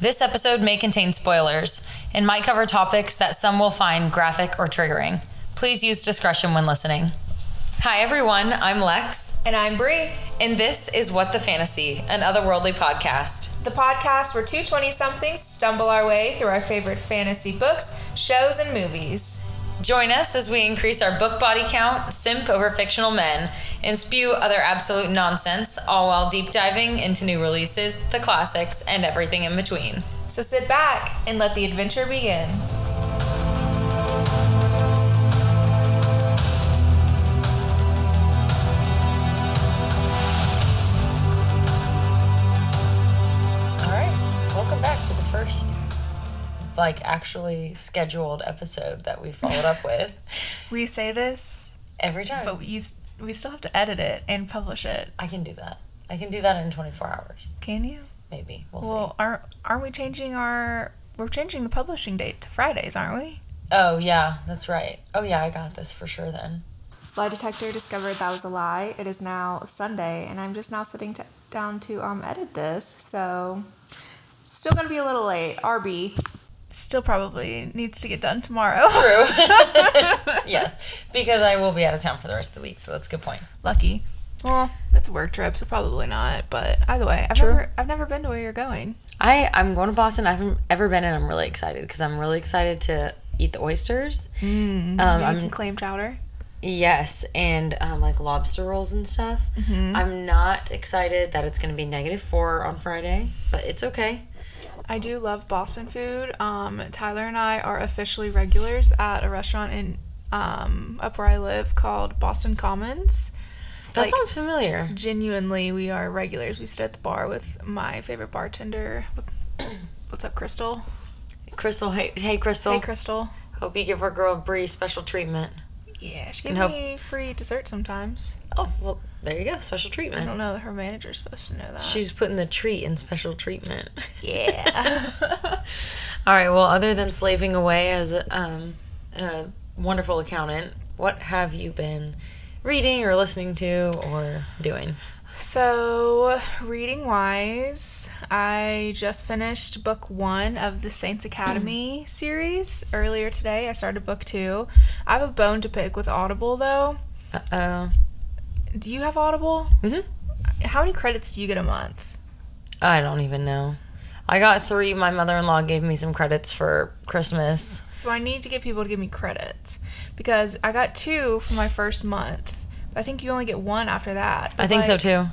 This episode may contain spoilers and might cover topics that some will find graphic or triggering. Please use discretion when listening. Hi, everyone. I'm Lex, And I'm Bre, and this is What the Fantasy, an otherworldly podcast. the podcast where two 20 somethings stumble our way through our favorite fantasy books, shows, and movies. Join us as we increase our book body count, simp over fictional men, and spew other absolute nonsense, all while deep diving into new releases, the classics, and everything in between. So sit back and let the adventure begin. Like, actually scheduled episode that we followed up with We say this, every time. but we, we still have to edit it and publish it. I can do that. I can do that in 24 hours, Can you? maybe. We'll see. Well, aren't, aren't we changing our. We're changing the publishing date to Fridays, aren't we? Oh, yeah, that's right. Oh, yeah, I got this for sure then. Lie detector discovered that was a lie. It is now Sunday, and I'm just now sitting t- down to um edit this. So, still gonna be a little late. RB. Still probably needs to get done tomorrow. True. yes, because I will be out of town for the rest of the week, so that's a good point. Lucky. Well, it's a work trip, so probably not. But either way, I've True. never I've never been to where you're going. I I'm going to Boston. I haven't ever been, and I'm really excited because I'm really excited to eat the oysters. Mm, Um, some clam chowder. Yes, and um, like lobster rolls and stuff. I'm not excited that it's going to be negative four on Friday, but it's okay. I do love Boston food. Um, Tyler and I are officially regulars at a restaurant in um, up where I live called Boston Commons. That Like- sounds familiar. Genuinely, we are regulars. We sit at the bar with my favorite bartender. What's up, Crystal? Crystal, hey, hey Crystal. Hey, Crystal. Hope you give our girl Bre special treatment. Yeah, she gives hope- me free dessert sometimes. Oh, well, there you go. Special treatment. I don't know that her manager's supposed to know that. She's putting the treat in special treatment. yeah. All right. Well, other than slaving away as a, um, a wonderful accountant, what have you been reading or listening to or doing? So, reading wise, I just finished book one of the Saints Academy series earlier today. I started book two. I have a bone to pick with Audible though. Uh oh. Do you have Audible? Mhm. How many credits do you get a month? I don't even know. I got three. My mother in law gave me some credits for Christmas. So, I need to get people to give me credits because I got two for my first month. But I think you only get one after that. I think so too.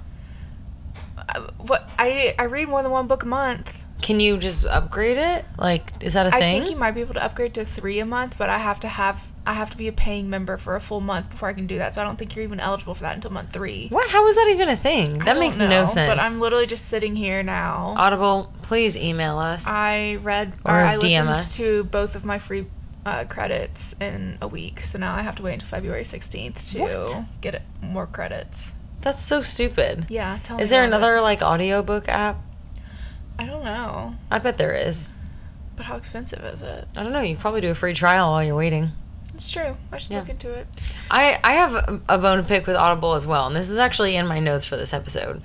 uh, What I I read more than one book a month. Can you just upgrade it? Like, is that a I thing? I think you might be able to upgrade to three a month, but I have to have I have to be a paying member for a full month before I can do that. So I don't think you're even eligible for that until month three. what? How is that even a thing? That makes no sense. But I'm literally just sitting here now. Audible, please email us. I read or, Or I DM listened us. to both of my free uh, credits in a week. So now I have to wait until February 16th to What? get it, more credits. That's so stupid. Yeah, tell me. Is there about it. another like audiobook app? I don't know, I bet there is. but how expensive is it? I don't know. You probably do a free trial while you're waiting. It's true. I should Yeah. look into it. I, I have a- bone to pick with Audible as well, and this is actually in my notes for this episode.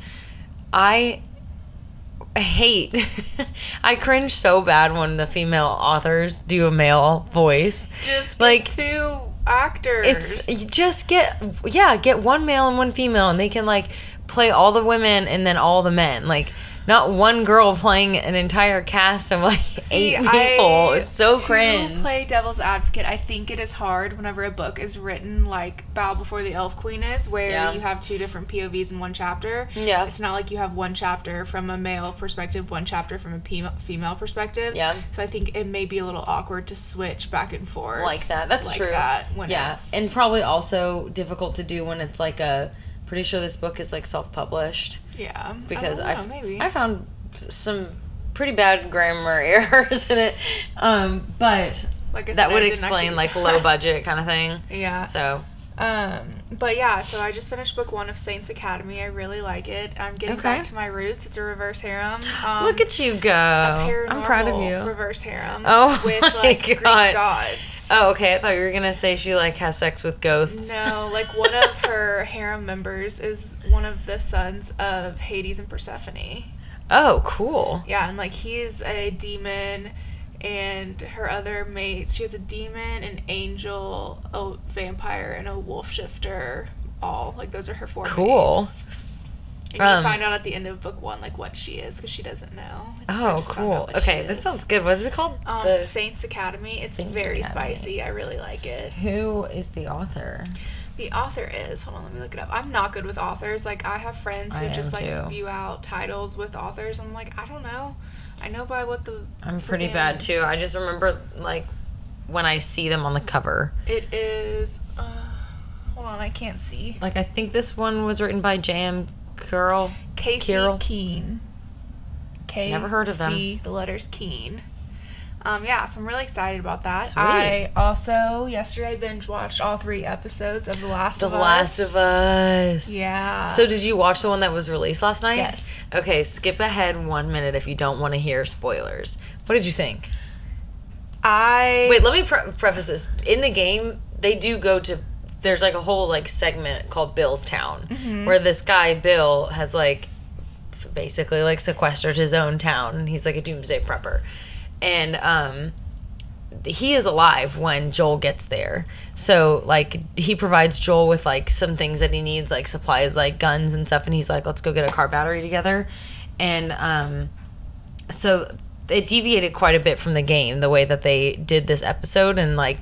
I hate, I cringe so bad when the female authors do a male voice. Just Like, two actors. It's just get yeah, get one male and one female, and they can like play all the women and then all the men. Like not one girl playing an entire cast of like See, eight people. I- it's so cringe. to cringe. play devil's advocate, I think it is hard whenever a book is written like Bow Before the Elf Queen is, where Yeah. you have two different POVs in one chapter. Yeah. It's not like you have one chapter from a male perspective, one chapter from a female perspective. Yeah. So I think it may be a little awkward to switch back and forth. like that. That's like true. That when yeah, and probably also difficult to do when it's like a. Pretty sure this book is like self-published yeah. because I, know, maybe. I found some pretty bad grammar errors in it. Um, but like I said, that would explain actually- like low budget kind of thing. yeah. So Um, but yeah, so I just finished book one of Saints Academy. I really like it. I'm getting Okay. back to my roots. It's a reverse harem. Um, look at you go. I'm proud of you. Reverse harem. Oh with my like Greek God. gods. Oh, okay. I thought you were gonna say she like has sex with ghosts. No, like one of her harem members is one of the sons of Hades and Persephone. Oh, cool. Yeah, and like he's a demon, and her other mates. She has a demon, an angel, a vampire, and a wolf shifter. All like those are her four Cool. mates. And Um, you find out at the end of book one like what she is because she doesn't know. Oh, cool. Okay, this sounds good. What is it called? Um, the Saints Academy. It's Saints very Academy. spicy. I really like it. who is the author? The author is. Hold on, let me look it up. I'm not good with authors. Like I have friends who I just like too. spew out titles with authors. I'm like, I don't know. I know by what the. I'm pretty bad too. I just remember like when I see them on the cover. It is. Uh, hold on, I can't see. Like I think this one was written by J.M. Curl. Casey? Keen. K. Never heard of them. C, The letters Keen. Um, yeah, so I'm really excited about that. Sweet. I also yesterday binge watched all three episodes of The Last The of Last Us. of Us. Yeah. So did you watch the one that was released last night? Yes. Okay, skip ahead one minute if you don't want to hear spoilers. What did you think? I Wait, let me pre- preface this. In the game, they do go to. There's like a whole like segment called Bill's Town, Mm-hmm. where this guy Bill has like basically like sequestered his own town, and he's like a doomsday prepper, and um, he is alive when Joel gets there. So like he provides Joel with like some things that he needs, like supplies, like guns and stuff, and he's like, let's go get a car battery together, and um, so it deviated quite a bit from the game the way that they did this episode and like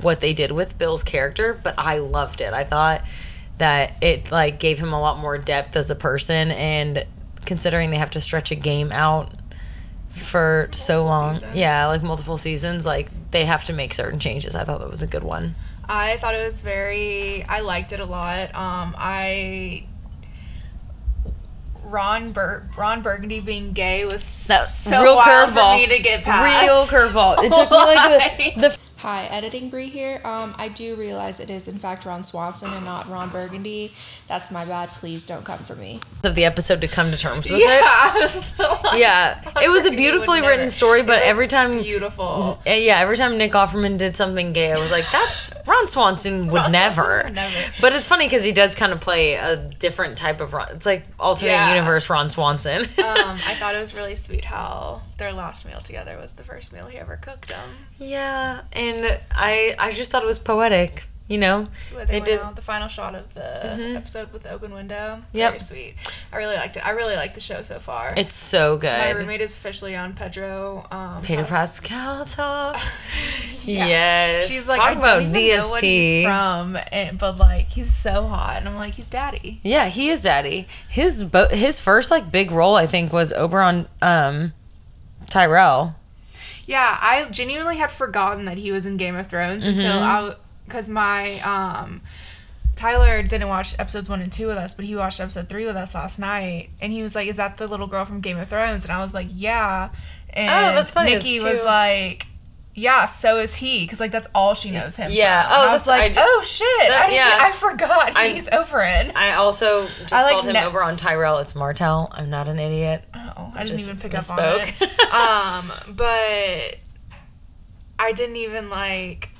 what they did with Bill's character, but I loved it. I thought that it like gave him a lot more depth as a person and considering they have to stretch a game out for so long. seasons. Yeah, like multiple seasons, like they have to make certain changes. I thought that was a good one. I thought it was very. I liked it a lot. Um, I. Ron Bur- Ron Burgundy being gay was That so real wild curveball. for me to get past. Real curveball. It took me like the, the Hi, editing Bre here. Um, I do realize it is in fact Ron Swanson and not Ron Burgundy. That's my bad. Please don't come for me. of the episode to come to terms with Yeah, it. Like, Yeah, it was a Burgundy would beautifully never- written story, but every time beautiful. Yeah, every time Nick Offerman did something gay, I was like, "That's Ron Swanson would Ron Swanson never." would never. But it's funny because he does kind of play a different type of Ron. It's like alternate Yeah. universe Ron Swanson. um, I thought it was really sweet how their last meal together was the first meal he ever cooked them. yeah, and I I just thought it was poetic. You know, Where they did- Mm-hmm. out, the final shot of the episode with the open window. Yep. Very sweet. I really liked it. I really like the show so far. it's so good. My roommate is officially on Pedro. Um, Peter uh, Pascal talk. Yeah. Yes, She's like, talk I about don't even know what he's from, and, but like he's so hot, and I'm like, he's daddy. Yeah, he is daddy. His bo- his first like big role I think was Oberyn um Tyrell. Yeah, I genuinely had forgotten that he was in Game of Thrones until Mm-hmm. I, because my um, Tyler didn't watch episodes one and two with us, but he watched episode three with us last night, and he was like, "Is that the little girl from Game of Thrones?" And I was like, "Yeah." And Oh, that's funny, Nikki was like. Yeah, so is he, because like that's all she knows him. Yeah. from. Oh, And I was that's- I like, oh shit, that- I, yeah. I forgot I- he's Oberyn. I also just I like called him ne- Oberyn Tyrell. It's Martell. I'm not an idiot. Oh, I didn't just even pick up on it. um, but I didn't even like.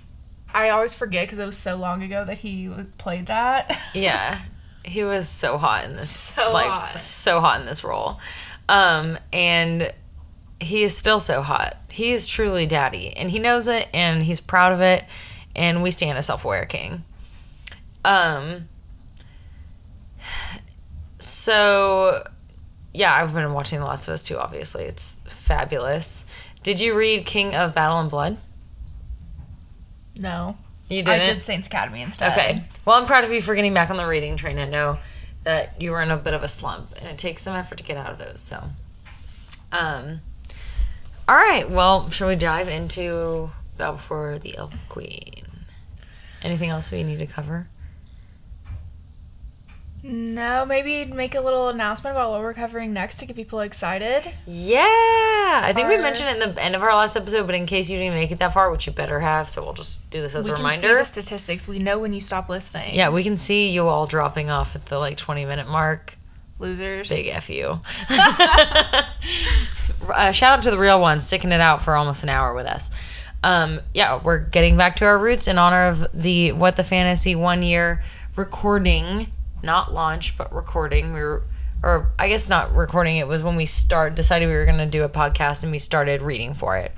I always forget because it was so long ago that he played that. Yeah, he was so hot in this. So like, hot. So hot in this role, um, and he is still so hot. He is truly daddy, and he knows it, and he's proud of it. And we stand a self-aware king. Um. So, yeah, I've been watching The Last of Us too. Obviously, it's fabulous. Did you read King of Battle and Blood? No, You didn't. did Saints Academy instead. Okay. Well, I'm proud of you for getting back on the reading train. I know that you were in a bit of a slump, and it takes some effort to get out of those. So, um, all right. Well, shall we dive into Bow Before the Elf Queen? Anything else we need to cover? No, maybe make a little announcement about what we're covering next to get people excited. Yeah, I think we mentioned it in the end of our last episode, but in case you didn't make it that far, which you better have, so we'll just do this as we a can see reminder. the statistics. We know when you stop listening. Yeah, we can see you all dropping off at the like 20 minute mark. Losers. Big F you. uh, shout out to the real ones sticking it out for almost an hour with us. Um, yeah, we're getting back to our roots in honor of the What the Fantasy one year recording, not launch, but recording. We were or I guess not recording it was when we start decided we were going to do a podcast and we started reading for it.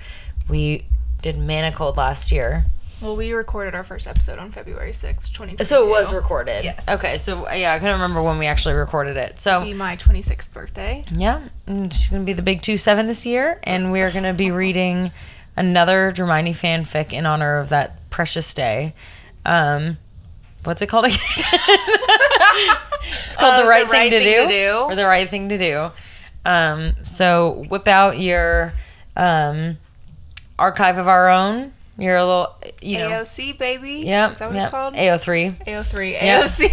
We did Manacled last year. Well, we recorded our first episode on February 6th, 2022. So it was recorded. Yes. Okay. So yeah, I couldn't remember when we actually recorded it. So Be my 26th birthday. yeah, and she's gonna be the big two seven this year, and we are gonna be reading another Hermione fanfic in honor of that precious day. Um, what's it called again? it's called Uh, the, right thing, to, do, Do. or the right thing to do. Um, so whip out your um, archive of our own. Your little, you know, AOC, baby. yeah, Is that what yeah, it's called? AO3. AO3. Yep. AOC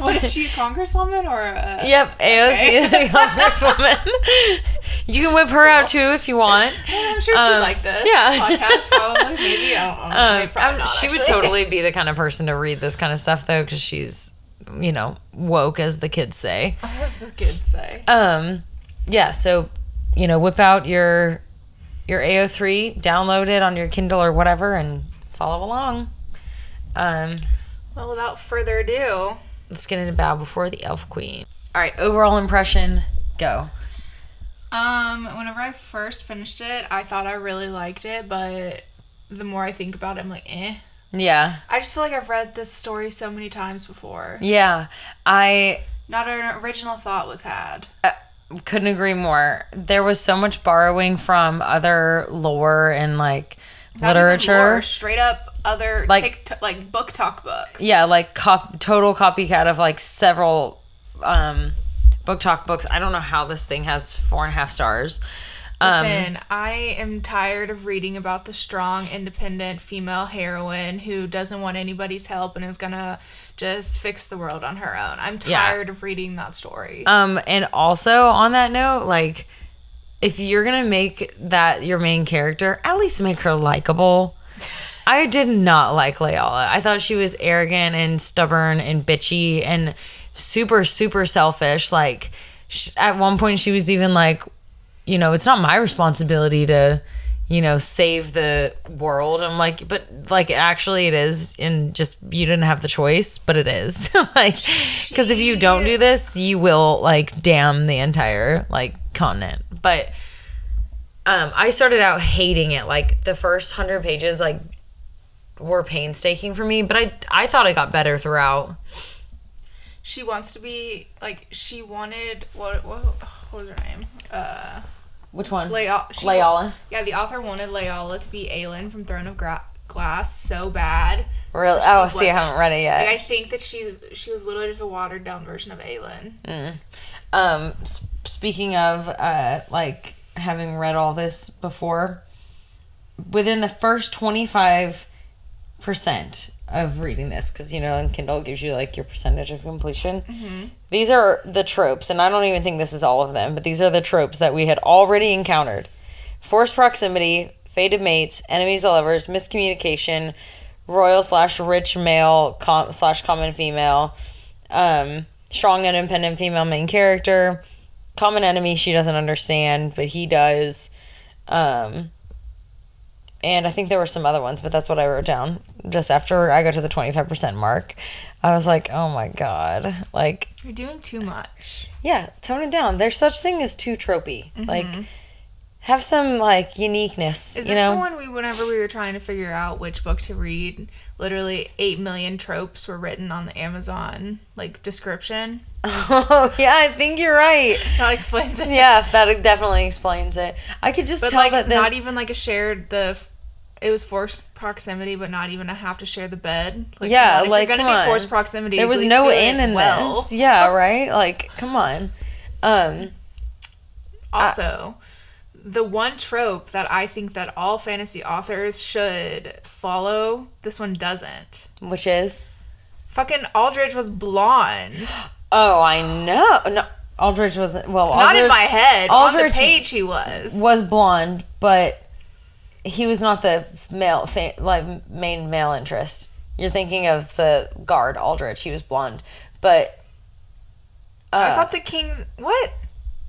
what is she, Congresswoman or. Yep, AOC is the congresswoman. you can whip her out too if you want. I'm sure she'd Um, like this yeah. podcast, probably. Maybe. I don't know. Um, not, she would actually. totally be the kind of person to read this kind of stuff though, because she's, you know, woke as the kids say. As the kids say. Um, yeah. So, you know, whip out your your AO3, download it on your Kindle or whatever, and follow along. Um, Well, without further ado, let's get into Bow Before the Elf Queen. All right, overall impression, go. Um, whenever I first finished it, I thought I really liked it, but the more I think about it, I'm like, eh. Yeah, I just feel like I've read this story so many times before. yeah. I Not an original thought was had. Couldn't agree more. There was so much borrowing from other lore and like Not literature. lore, straight up other Like- like like BookTok books. Yeah, like cop- total copycat of like several um, BookTok books. I don't know how this thing has four and a half stars. Um, Listen, I am tired of reading about the strong, independent female heroine who doesn't want anybody's help and is gonna just fix the world on her own. I'm Yeah. tired of reading that story. Um, and also on that note, like if you're gonna make that your main character, at least make her likable. I did not like Layala. I thought she was arrogant and stubborn and bitchy and super super selfish. Like sh- at one point, she was even like, you know, it's not my responsibility to, you know, save the world. I'm like, but like actually it is, and just you didn't have the choice, but it is. like, because if you don't do this, you will like damn the entire like continent. But um, I started out hating it. Like the first hundred pages, like were painstaking for me, but I I thought it got better throughout. she wants to be like she wanted what what, what was her name? Uh, Which one? She- Layala. Yeah, the author wanted Layala to be Aelin from Throne of Gra- Glass so bad. Really? Oh, see, I haven't read it yet. Like, I think that she's she was literally just a watered down version of Aelin. um s- speaking of uh like having read all this before within the first 25% of reading this because you know in kindle gives you like your percentage of completion. These are the tropes and i don't even think this is all of them but these are the tropes that we had already encountered. Forced proximity fated mates enemies to lovers miscommunication royal slash rich male com- slash common female um, strong independent female main character common enemy she doesn't understand but he does um, and i think there were some other ones but that's what i wrote down just after i got to the 25% mark i was like oh my god like You're doing too much. yeah tone it down there's such thing as too tropey mm-hmm. like have some like uniqueness Is you this know the one we whenever we were trying to figure out which book to read, literally eight million tropes were written on the Amazon like description? oh yeah i think you're right That explains it. yeah that definitely explains it i could just But tell like that this not even like a shared the it was forced proximity, but not even a have to share the bed. Like, Yeah, on, like, you're gonna on. be forced proximity. there was no in in well. this yeah right like come on um Also, the one trope that I think that all fantasy authors should follow, this one doesn't. which is Fucking Aldridge was blonde. Oh, I know. No, Aldridge wasn't. Well, Not in my head. On Aldridge the page he was. was blonde, but he was not the male, fa- like main male interest. You're thinking of the guard Aldrich. He was blonde, but I uh, thought the king's what?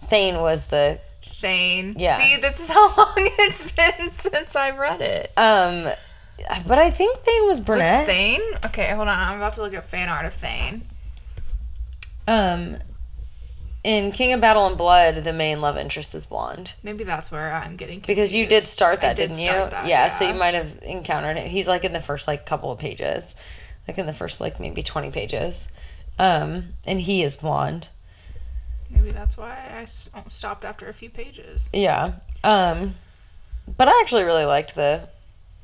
Thane was the Thane. Yeah. See, this is how long it's been since I read it. um. But I think Thane was Was brunette. Thane? Okay, hold on. I'm about to look up fan art of Thane. Um, in King of Battle and Blood, the main love interest is blonde. Maybe that's where I'm getting confused. Because you did start that, did didn't start you? that, yeah, so you might have encountered him. He's like in the first like couple of pages, like in the first like maybe twenty pages, um, and he is blonde. Maybe that's why I stopped after a few pages. Yeah, um, but I actually really liked the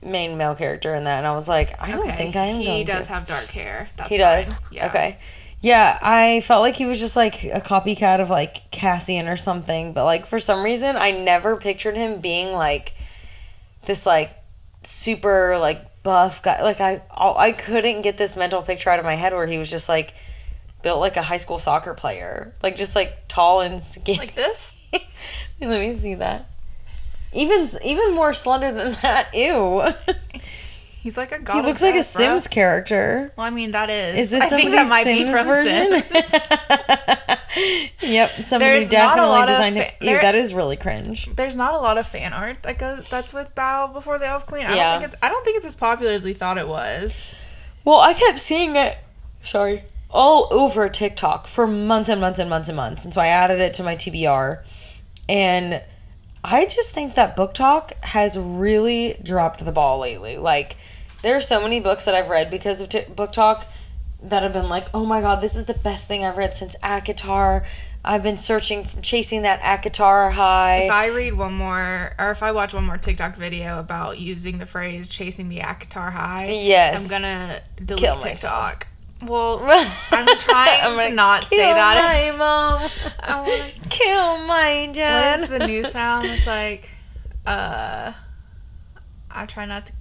main male character in that, and I was like, I don't think I am he does to. have dark hair. That's he does. Yeah. Okay. Yeah, I felt like he was just like a copycat of like Cassian or something, but like for some reason I never pictured him being like this like super like buff guy. Like I I couldn't get this mental picture out of my head where he was just like built like a high school soccer player, like just like tall and skinny. Like this? Let me see that. Even even more slender than that. Ew. He's like a god. he looks like a death, bro. Sims character. Well, I mean, that is. Is this I think that might Sims be from version? Sims. yep, somebody There's a definitely designed fa-. Ew, that is really cringe. There's not a lot of fan art that goes that's with Bow before the Elf Queen. I Yeah. don't think it's I don't think it's as popular as we thought it was. Well, I kept seeing it. Sorry. All over TikTok for months and months and months and months, and so I added it to my TBR, and I just think that BookTok has really dropped the ball lately. Like, there are so many books that I've read because of t- BookTok that have been like, oh my god, this is the best thing I've read since ACOTAR. I've been searching, chasing that ACOTAR high. If I read one more or if I watch one more TikTok video about using the phrase chasing the ACOTAR high, Yes. I'm gonna delete Kill myself. TikTok. Well, I'm trying I'm to not say kill that. My as- mom. I wanna kill my What dad. is the new sound? It's like, uh, I try not to.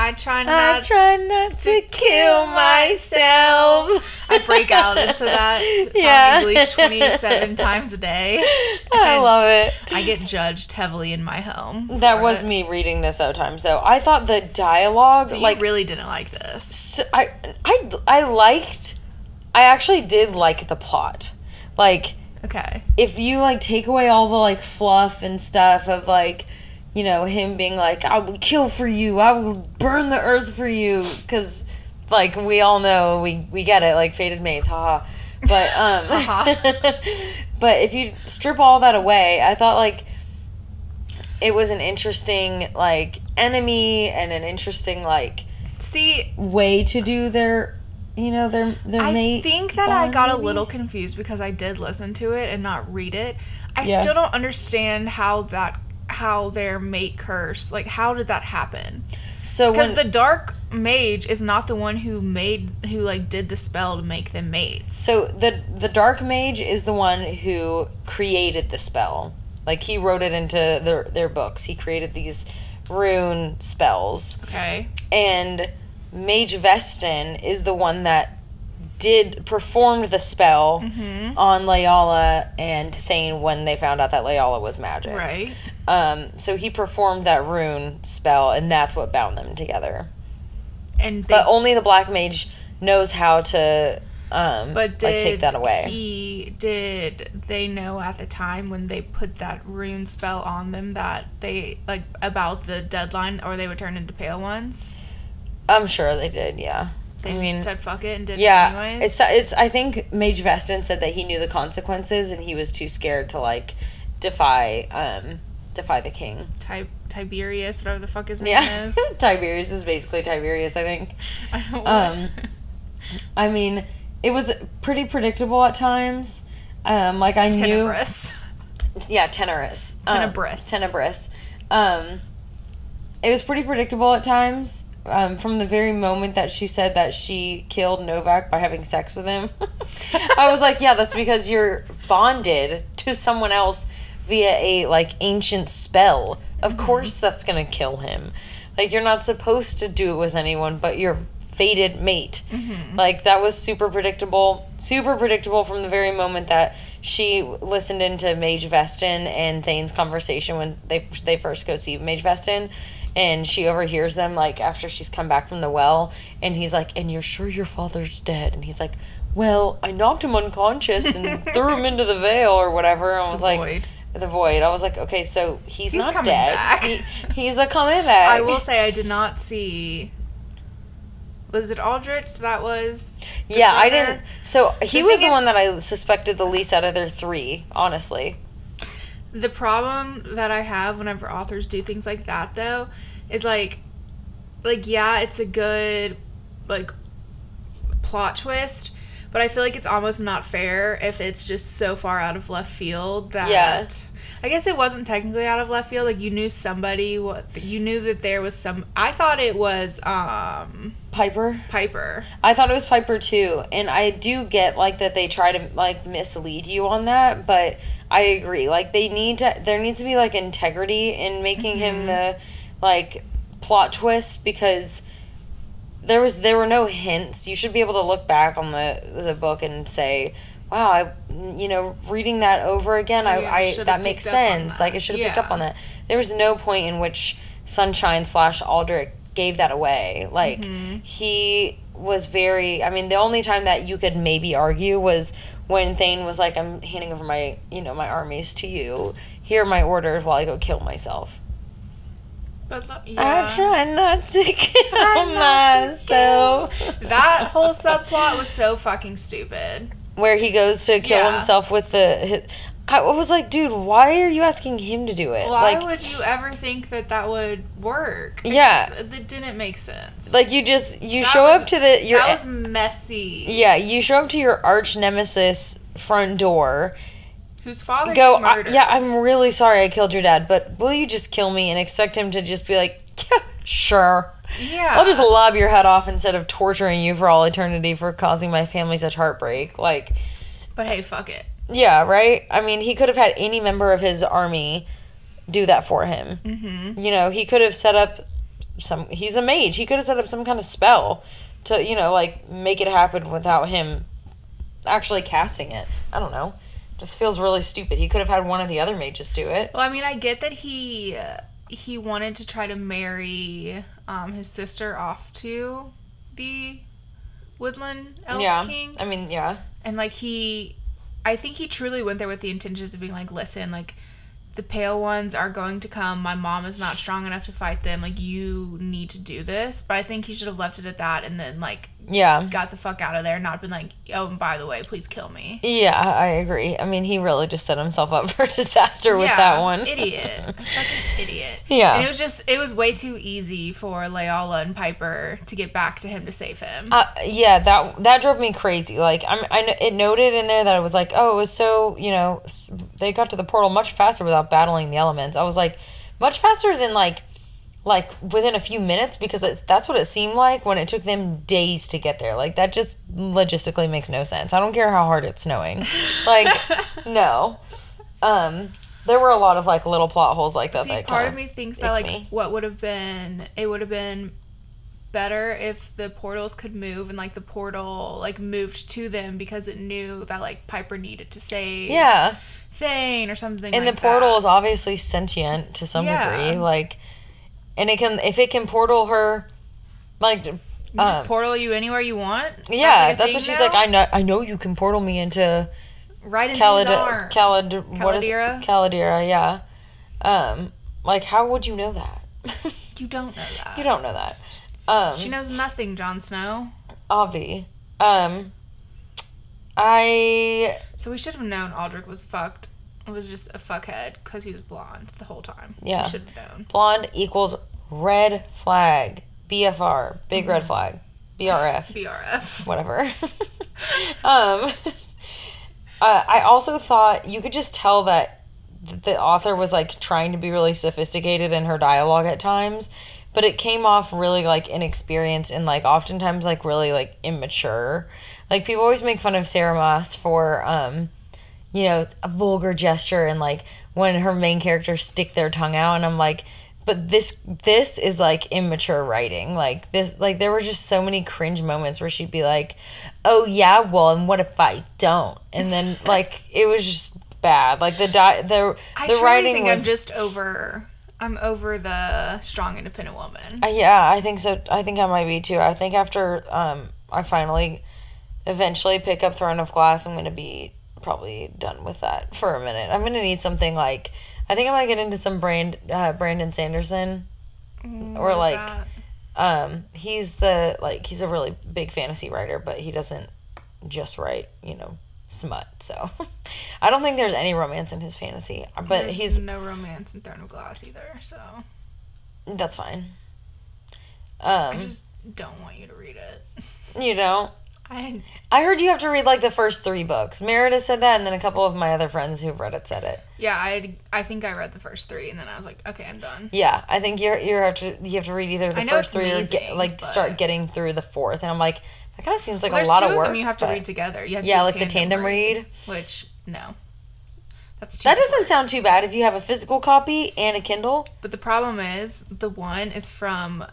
I try not. I try not to kill myself. I break out into that song Yeah. in Bleach 27 times a day. I love it. I get judged heavily in my home. That was it. me reading this out times though. I thought the dialogue, So you like, really didn't like this. so I, I, I liked. I actually did like the plot. Like, Okay. if you like take away all the like fluff and stuff of like you know him being like i would kill for you. I would burn the earth for you. Because like we all know we we get it like fated mates haha. But um but if you strip all that away i thought like it was an interesting like enemy and an interesting like See, way to do their you know their their I mate think that I got a little confused because I did listen to it and not read it. I Yeah. still don't understand how that how their mate curse like how did that happen? so Because the dark mage is not the one who made who like did the spell to make them mates. So the the dark mage is the one who created the spell. Like he wrote it into their their books. He created these rune spells. okay, And Mage Vestin is the one that did performed the spell Mm-hmm. on Layala and Thane when they found out that Layala was magic. right. Um so he performed that rune spell and that's what bound them together. And they, But only the black mage knows how to um but did like take that away. He did they know at the time when they put that rune spell on them that they like about the deadline or they would turn into pale ones. I'm sure they did, yeah. They I just mean, said fuck it and did it yeah. anyways. It's it's. I think Mage Vestin said that he knew the consequences and he was too scared to like defy um defy the king. Ti- Tiberius, whatever the fuck his name Yeah, is. Tiberius is basically Tiberius. I think. I don't Um, I mean, it was pretty predictable at times. Um, like I knew. Yeah, Tenebrous. Tenebrous. Um, Tenebrous. Um, it was pretty predictable at times. Um, from the very moment that she said that she killed Novak by having sex with him, I was like, yeah, that's because you're bonded to someone else via a like ancient spell. Of course, that's gonna kill him. Like you're not supposed to do it with anyone but your fated mate. Like that was super predictable. Super predictable from the very moment that she listened into Mage Vestin and Thane's conversation when they they first go see Mage Vestin. And she overhears them like after she's come back from the well, and he's like, "And you're sure your father's dead?" And he's like, "Well, I knocked him unconscious and threw him into the veil or whatever." And I was like, void. "The void." I was like, "Okay, so he's, He's not dead. back. He, he's a coming back." I will say I did not see Was it Aldrich that was? the Yeah, I didn't. So he The was the is- one that I suspected the least out of their three, honestly. The problem that I have whenever authors do things like that though is like like yeah, it's a good like plot twist, but I feel like it's almost not fair if it's just so far out of left field that Yeah. I guess it wasn't technically out of left field. Like you knew somebody what you knew that there was some I thought it was um Piper. Piper. I thought it was Piper too, and I do get like that they try to like mislead you on that, but I agree. Like they need to, there needs to be like integrity in making him the like plot twist because there was there were no hints. You should be able to look back on the the book and say, "Wow, I you know reading that over again, Yeah, I, I that makes picked up on sense. that. Like I should have picked up on that." There was no point in which Sunshine slash Aldrich gave that away. Like Mm-hmm. he was very. I mean, the only time that you could maybe argue was when Thane was like, "I'm handing over my you know my armies to you. Here are my orders while I go kill myself." But yeah. I try not to kill Try not to myself. that whole subplot was so fucking stupid. Where he goes to kill Yeah. himself with the. His, I was like, dude, why are you asking him to do it? Why like, would you ever think that that would work? It Yeah. just, it didn't make sense. like you just you That show was- up to the your that was messy. yeah you show up to your arch nemesis front door. Whose father Go, yeah, I'm really sorry I killed your dad, but will you just kill me and expect him to just be like, yeah, sure. Yeah. I'll just lob your head off instead of torturing you for all eternity for causing my family such heartbreak. Like, But hey, fuck it. Yeah, right? I mean, he could have had any member of his army do that for him. Mm-hmm. You know, he could have set up some. He's a mage. He could have set up some kind of spell to, you know, like make it happen without him actually casting it. I don't know. Just feels really stupid. He could have had one of the other mages do it. Well, I mean, I get that he uh, he wanted to try to marry um, his sister off to the Woodland Elf yeah. King, I mean, yeah. and like he, I think he truly went there with the intentions of being like, listen, like the pale ones are going to come. My mom is not strong enough to fight them. Like you need to do this. But I think he should have left it at that, and then like Yeah. got the fuck out of there, not been like, oh, and by the way, please kill me. Yeah, I agree. I mean, he really just set himself up for disaster with that one. Idiot. Fucking idiot. Yeah. And it was just, it was way too easy for Layala and Piper to get back to him to save him. Uh, yeah, that that drove me crazy. Like I'm, I it noted in there that it was like, oh, it was so you know they got to the portal much faster without battling the elements. I was like, much faster is in like, like within a few minutes because that's what it seemed like when it took them days to get there. Like that just logistically makes no sense. I don't care how hard it's snowing. Like no, um, there were a lot of like little plot holes like that. See, that part kinda me thinks that, like, me. what would have been, it would have been better if the portals could move and, like, the portal, like, moved to them because it knew that, like, Piper needed to save yeah. Thane or something and like the portal that. is obviously sentient to some Yeah. degree like and it can if it can portal her like You just um, portal you anywhere you want? yeah like, that's, what she's now? like i know i know you can portal me into Right into Calid- arms. Calid- what is it? Caladira? Caladira, yeah um like how would you know that You don't know that. you don't know that um She knows nothing, Jon Snow. Avi. um i So we should have known Aldrich was fucked. Was just a fuckhead because he was blonde the whole time. Yeah. Should have known. blonde equals red flag bfr big red flag brf BRF. whatever. um, uh, I also thought you could just tell that the author was like trying to be really sophisticated in her dialogue at times, but it came off really like inexperienced and like oftentimes like really like immature. Like people always make fun of Sarah Maas for um, you know, a vulgar gesture and like when her main characters stick their tongue out and I'm like but this this is like immature writing like this like there were just so many cringe moments where she'd be like oh yeah well and what if i don't and then like it was just bad like the di- the I the writing think was I'm just over. I'm over the strong, independent woman. Uh, yeah, I think so. I think I might be too. I think after um, I finally eventually pick up Throne of Glass, I'm gonna be probably done with that for a minute. I'm gonna need something like I think I might get into some Brand uh, Brandon Sanderson Mm, or like? Um, he's the like he's a really big fantasy writer, but he doesn't just write you know smut. So I don't think there's any romance in his fantasy, but There's he's no romance in Throne of Glass either, so that's fine. Um, I just don't want you to read it. you know, I I heard you have to read like the first three books. Meredith said that, and then a couple of my other friends who've read it said it. yeah, I I think I read the first three, and then I was like, okay, I'm done. Yeah, I think you're you have to you have to read either the first three or get, amazing, like start getting through the fourth, and I'm like that kind of seems like Well, a lot two of work. them you have to but- read together. You have to Yeah, like the tandem read. which no, that's too That doesn't hard. sound too bad if you have a physical copy and a Kindle. But the problem is, the one is from,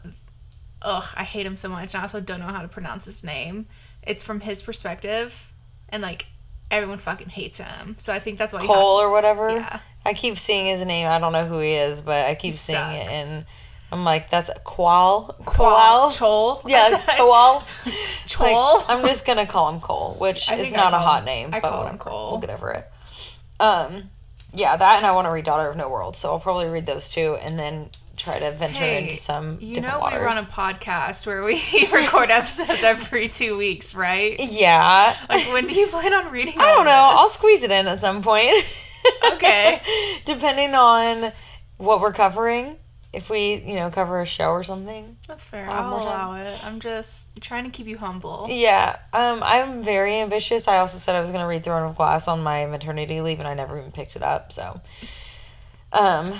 ugh, I hate him so much. and I also don't know how to pronounce his name. It's from his perspective, and like everyone fucking hates him. So I think that's why have Cole or whatever. Yeah. I keep seeing his name. I don't know who he is, but I keep He seeing it, and I'm like, that's Qual. Qual, Qual. Chol. Yeah. Qual. Chol. Like, I'm just gonna call him Cole, which is not a hot him- name. I but call him. Cole. We'll get over it. Um, yeah, that and I want to read Daughter of No World, so I'll probably read those two and then try to venture Hey, into some you know waters. we run a podcast where we record episodes every two weeks, right? yeah, Like, when do you plan on reading? I don't know. I'll squeeze it in at some point. Okay. Depending on what we're covering, if we you know cover a show or something. That's fair. I'll I'll allow it. I'm just trying to keep you humble. Yeah, um, I'm very ambitious. I also said I was going to read Throne of Glass on my maternity leave, and I never even picked it up. So, um,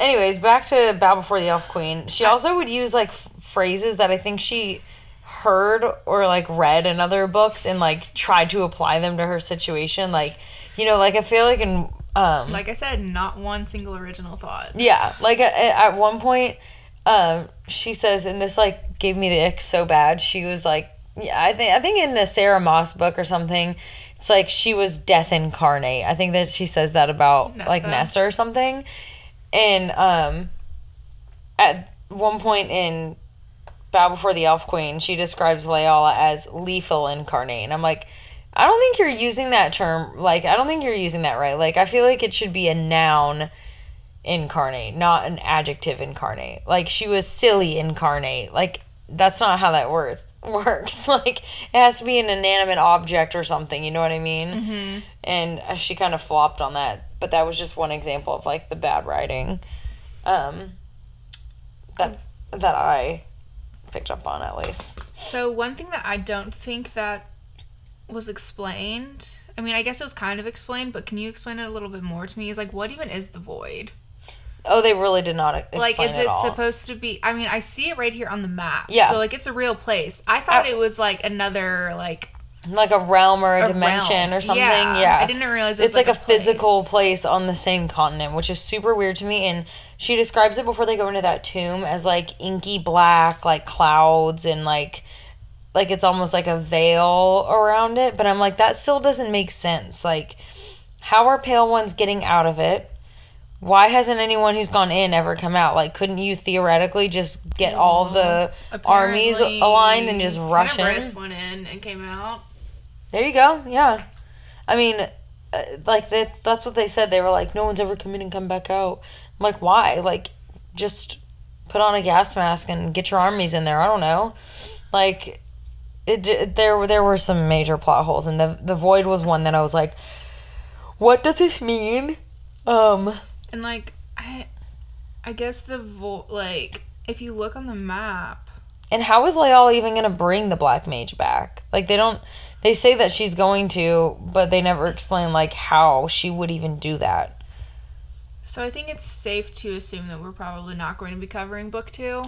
anyways, back to Bow Before the Elf Queen. She also would use like f- phrases that I think she heard or like read in other books and like tried to apply them to her situation. Like, you know, like I feel like in um, Like I said, not one single original thought. yeah, like at, at one point, um, she says, and this like gave me the ick so bad. She was like, yeah, I think I think in the Sarah Maas book or something, it's like she was death incarnate. I think that she says that about like Nesta. Nesta or something, and um, at one point in Bow Before the Elf Queen, she describes Layala as lethal incarnate, and I'm like. I don't think you're using that term like I don't think you're using that right. Like I feel like it should be a noun incarnate, not an adjective incarnate. Like she was silly incarnate. Like that's not how that worth works. Like it has to be an inanimate object or something. You know what I mean? Mm-hmm. And she kind of flopped on that. But that was just one example of like the bad writing, um, that that I picked up on at least. So one thing that I don't think that was explained. I mean, I guess it was kind of explained, but can you explain it a little bit more to me? Is like, what even is the void? Oh, they really did not explain like, is it supposed to be? I mean, I see it right here on the map. Yeah. So like, it's a real place. I thought I- it was like another like like a realm or a, a dimension realm. or something. Yeah, Yeah, I didn't realize it was it's like, like a, a physical place. place on the same continent, which is super weird to me. And she describes it before they go into that tomb as like inky black, like clouds, and like like it's almost like a veil around it. But I'm like, that still doesn't make sense. Like, how are pale ones getting out of it? Why hasn't anyone who's gone in ever come out? Like, couldn't you theoretically just get all the armies aligned and just rush in? Went in and came out. There you go. Yeah. I mean, uh, like that's that's what they said. They were like, no one's ever come in and come back out. I'm like, why? Like, just put on a gas mask and get your armies in there. I don't know. Like, it there were there were some major plot holes, and the the void was one that I was like, what does this mean? Um. And like I I guess the vo- like if you look on the map, And how is Layal even gonna bring the black mage back? Like they don't. They say that she's going to, but they never explain like how she would even do that. so I think it's safe to assume that we're probably not going to be covering book 2.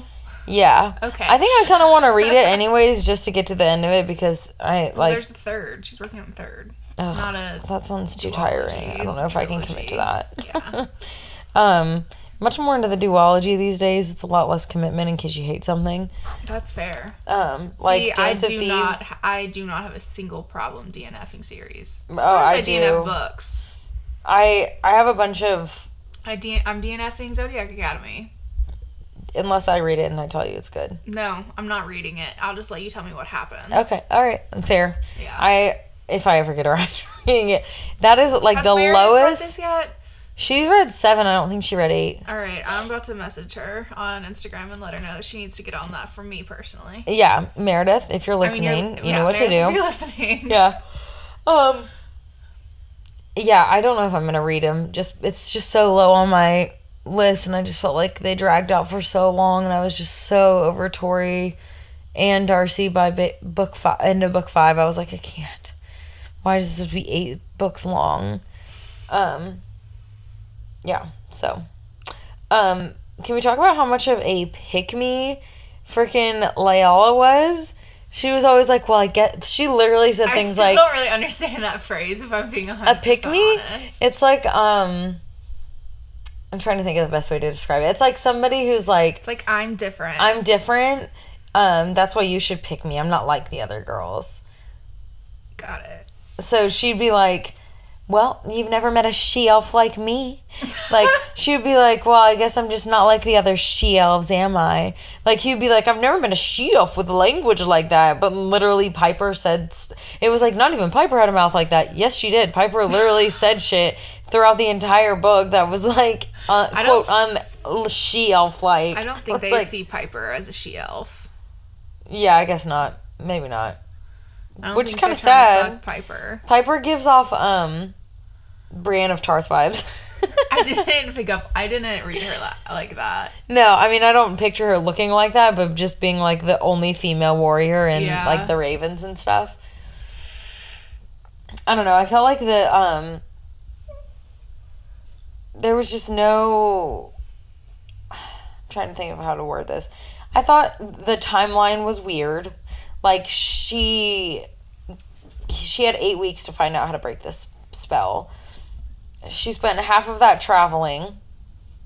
Yeah. Okay. I think I kind of want to read it anyways, just to get to the end of it because I Well, like. there's the third. She's working on the third. ugh, not a that sounds too duology, tiring. I don't know if I can commit to that. Yeah. um, much more into the duology these days. It's a lot less commitment in case you hate something. That's fair. Um, like See, Dance I of do Thieves. not I do not have a single problem DNFing series. Oh, Sometimes I DNF do. books. I I have a bunch of I D- I'm DNFing Zodiac Academy. unless I read it and I tell you it's good. No, I'm not reading it. I'll just let you tell me what happens. Okay, all right, fair. Yeah. I if I ever get around to reading it, that is like Has the read lowest. this yet? She read seven. I don't think she read eight. All right, I'm about to message her on Instagram and let her know that she needs to get on that for me personally. Yeah, Meredith, if you're I mean, you're- listening, you yeah, know what Meredith, If to you're do. listening. Yeah. Um. Yeah, I don't know if I'm gonna read them. Just it's just so low on my list, and I just felt like they dragged out for so long, and I was just so over Tori and Darcy by ba- book five. End of book five, I was like, I can't. Why does this have to be eight books long? Um. Yeah. So. Um. Can we talk about how much of a pick me, freaking Layala was? She was always like, "Well, I get." She literally said I things still like, "I don't really understand that phrase. If I'm being 100% a pick me honest. it's like um i'm trying to think of the best way to describe it it's like somebody who's like It's like I'm different. i'm different um that's why you should pick me i'm not like the other girls Got it. so she'd be like well you've never met a she elf like me. Like she would be like well i guess i'm just not like the other she elves am i? Like he'd be like i've never been a she elf with language like that. But literally piper said st- it was like not even piper had a mouth like that. Yes she did. Piper literally said shit throughout the entire book that was like uh, quote um she elf like. I don't think they like- see Piper as a she elf. yeah i guess not. Maybe not. Which is they're to sad. Piper. piper gives off um brienne of tarth vibes I didn't pick up. I didn't read her la- like that. No, I mean I don't picture her looking like that, but just being like the only female warrior in Yeah. like the Ravens and stuff. I don't know. I felt like the um there was just no I'm trying to think of how to word this. I thought the timeline was weird. Like she she had 8 weeks to find out how to break this spell. She spent half of that traveling.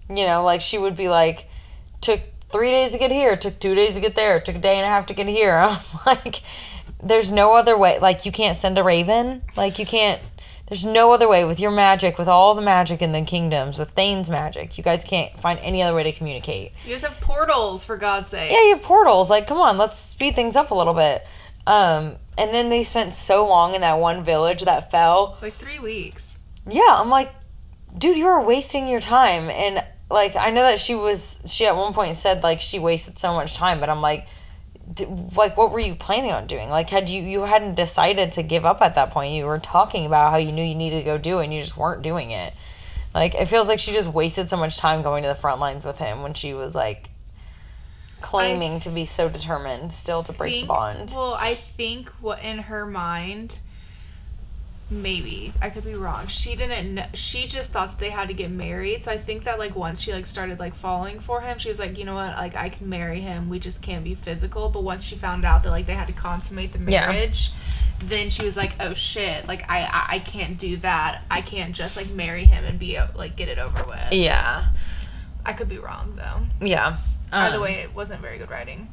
You know, like she would be like, took three days to get here, took two days to get there, took a day and a half to get here. I'm like, there's no other way. Like, you can't send a raven. Like, you can't. There's no other way with your magic, with all the magic in the kingdoms, with Thane's magic. You guys can't find any other way to communicate. You guys have portals, for God's sake. Yeah, you have portals. Like, come on, let's speed things up a little bit. Um, and then they spent so long in that one village that fell. Like three weeks. Yeah, I'm like, dude, you are wasting your time. And like, I know that she was, she at one point said like she wasted so much time, but I'm like, d- like, what were you planning on doing? Like, had you you hadn't decided to give up at that point? You were talking about how you knew you needed to go do it, and you just weren't doing it. Like, it feels like she just wasted so much time going to the front lines with him when she was like claiming to be so determined still to break the bond. Well, I think what in her mind, maybe I could be wrong. She didn't. Know, she just thought that they had to get married. So I think that like once she like started like falling for him, she was like, you know what, like I can marry him. We just can't be physical. But once she found out that like they had to consummate the Yeah. marriage. Then she was like, "Oh shit! Like I, I, I can't do that. I can't just like marry him and be like get it over with." Yeah, I could be wrong though. yeah. Either Um, way, it wasn't very good writing.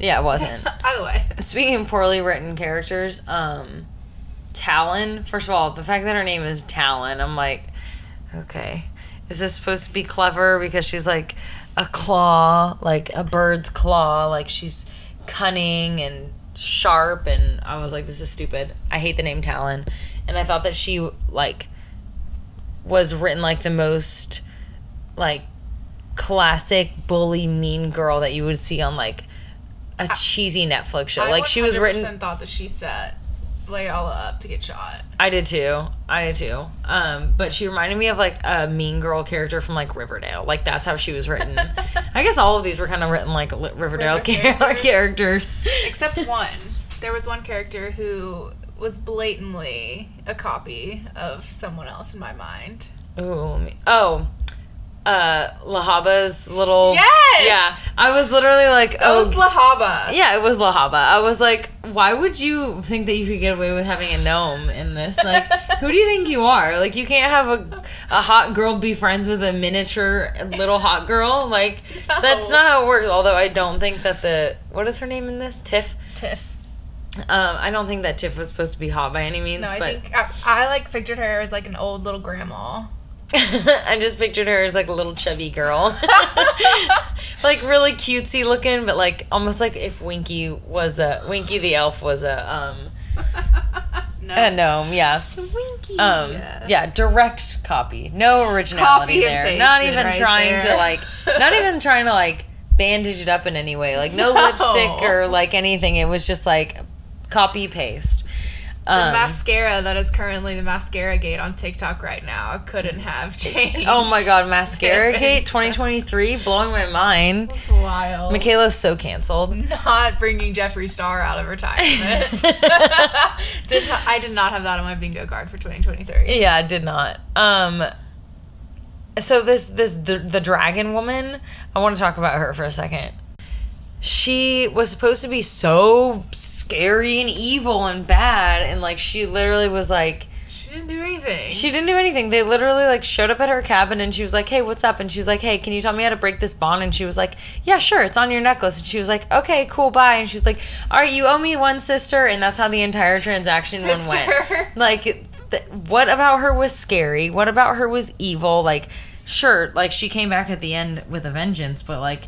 yeah, it wasn't. Either way, Speaking of poorly written characters, um, Talon. First of all, the fact that her name is Talon, I'm like, okay, is this supposed to be clever because she's like a claw, like a bird's claw, like she's cunning and sharp, and I was like, this is stupid. I hate the name Talon, and I thought that she like was written like the most like classic bully mean girl that you would see on like a cheesy Netflix show. I like she was written 100% Thought that she set Layala up to get shot. I did too. I did too. Um, but she reminded me of like a mean girl character from like Riverdale. Like that's how she was written. I guess all of these were kind of written like li- Riverdale characters. characters. Except one. There was one character who was blatantly a copy of someone else in my mind. Ooh, me- oh, uh, Lehabah's little. Yes! Yeah, I was literally like, That oh, was Lehabah. yeah, it was Lehabah. I was like, why would you think that you could get away with having a gnome in this? Like, who do you think you are? Like, you can't have a, a hot girl be friends with a miniature little hot girl. Like, that's not how it works. Although I don't think that the what is her name in this Tiff. Tiff. Um, I don't think that Tiff was supposed to be hot by any means, No, I but think I, I like pictured her as like an old little grandma. I just pictured her as like a little chubby girl, like really cutesy looking, but like almost like if Winky was a Winky the elf was a um No. Uh, gnome, yeah. Winky. Um, yeah, direct copy. No originality Copy there. Not even right trying to like, not even trying to like bandage it up in any way. Like no, lipstick or like anything. It was just like copy paste. The Um, mascara that is currently the mascara gate on TikTok right now couldn't have changed. oh my god, mascara gate 2023 blowing my mind. Wild. Mikayla's so canceled. not bringing Jeffree Star out of retirement. did not, I did not have that on my bingo card for 2023. Yeah, I did not. Um so this this the, the dragon woman, I want to talk about her for a second. She was supposed to be so scary and evil and bad and like she literally was like She didn't do anything. she didn't do anything. They literally like showed up at her cabin and she was like, "Hey, what's up?" And she's like, "Hey, can you tell me how to break this bond?" And she was like, "Yeah, sure. It's on your necklace." And she was like, "Okay, cool, bye." And she's like, "All right, you owe me one sister." And that's how the entire transaction one Sister. went. Like, th- what about her was scary? What about her was evil? Like, sure, like she came back at the end with a vengeance, but like,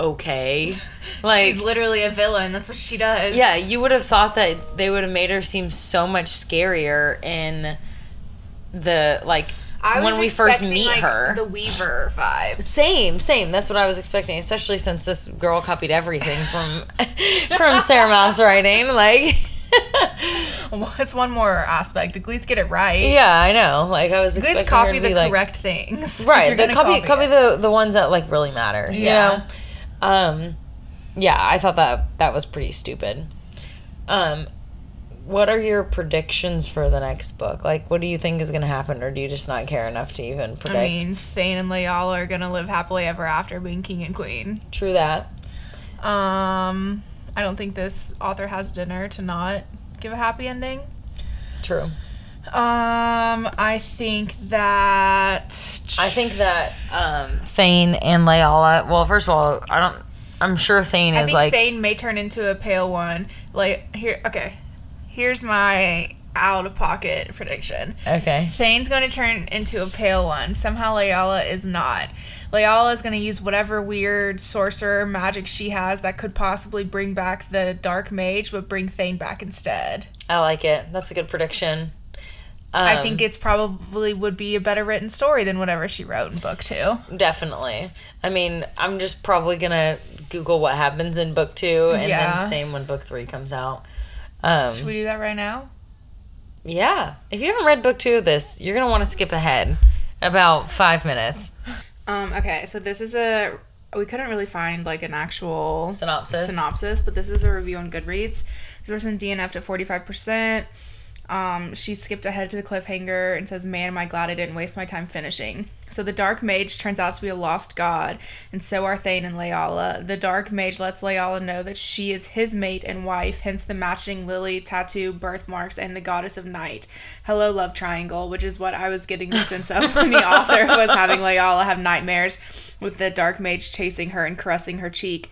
okay, like She's literally a villain. That's what she does. yeah, you would have thought that they would have made her seem so much scarier in the like when we first meet like, her. The Weaver vibes. same, same. That's what I was expecting, especially since this girl copied everything from from Sarah Maas writing. Like, Well, it's one more aspect. At least get it right. yeah, I know. Like, I was At least her copy to the be like, correct things. right. The gonna copy, copy, the the ones that like really matter. You Yeah. know. Um, yeah, I thought that that was pretty stupid. Um, what are your predictions for the next book? Like, what do you think is going to happen, or do you just not care enough to even predict? I mean, Thane and Layala are gonna live happily ever after being king and queen. True that. Um, I don't think this author has dinner to not give a happy ending. True. Um, I think that I think that um, Thane and Layala. Well, first of all, I don't. I'm sure Thane I is think like. Thane may turn into a pale one. Like here, okay. Here's my out of pocket prediction. okay. Thane's going to turn into a pale one. Somehow Layala is not. Layala is going to use whatever weird sorcerer magic she has that could possibly bring back the dark mage, but bring Thane back instead. I like it. That's a good prediction. I Um, think it's probably would be a better written story than whatever she wrote in book two. Definitely. I mean, I'm just probably gonna Google what happens in book two, and Yeah. then same when book three comes out. Um, Should we do that right now? yeah. If you haven't read book two of this, you're gonna want to skip ahead about five minutes. Um, okay, so this is a we couldn't really find like an actual Synopsis. synopsis, but this is a review on Goodreads. This person DNF'd at forty five percent. Um, she skipped ahead to the cliffhanger and says, "Man, am I glad I didn't waste my time finishing." So the Dark Mage turns out to be a lost god, and so are Thane and Layala. The Dark Mage lets Layala know that she is his mate and wife, hence the matching lily tattoo, birthmarks, and the goddess of night. Hello, love triangle, which is what I was getting the sense of when the author was having Layala have nightmares with the Dark Mage chasing her and caressing her cheek.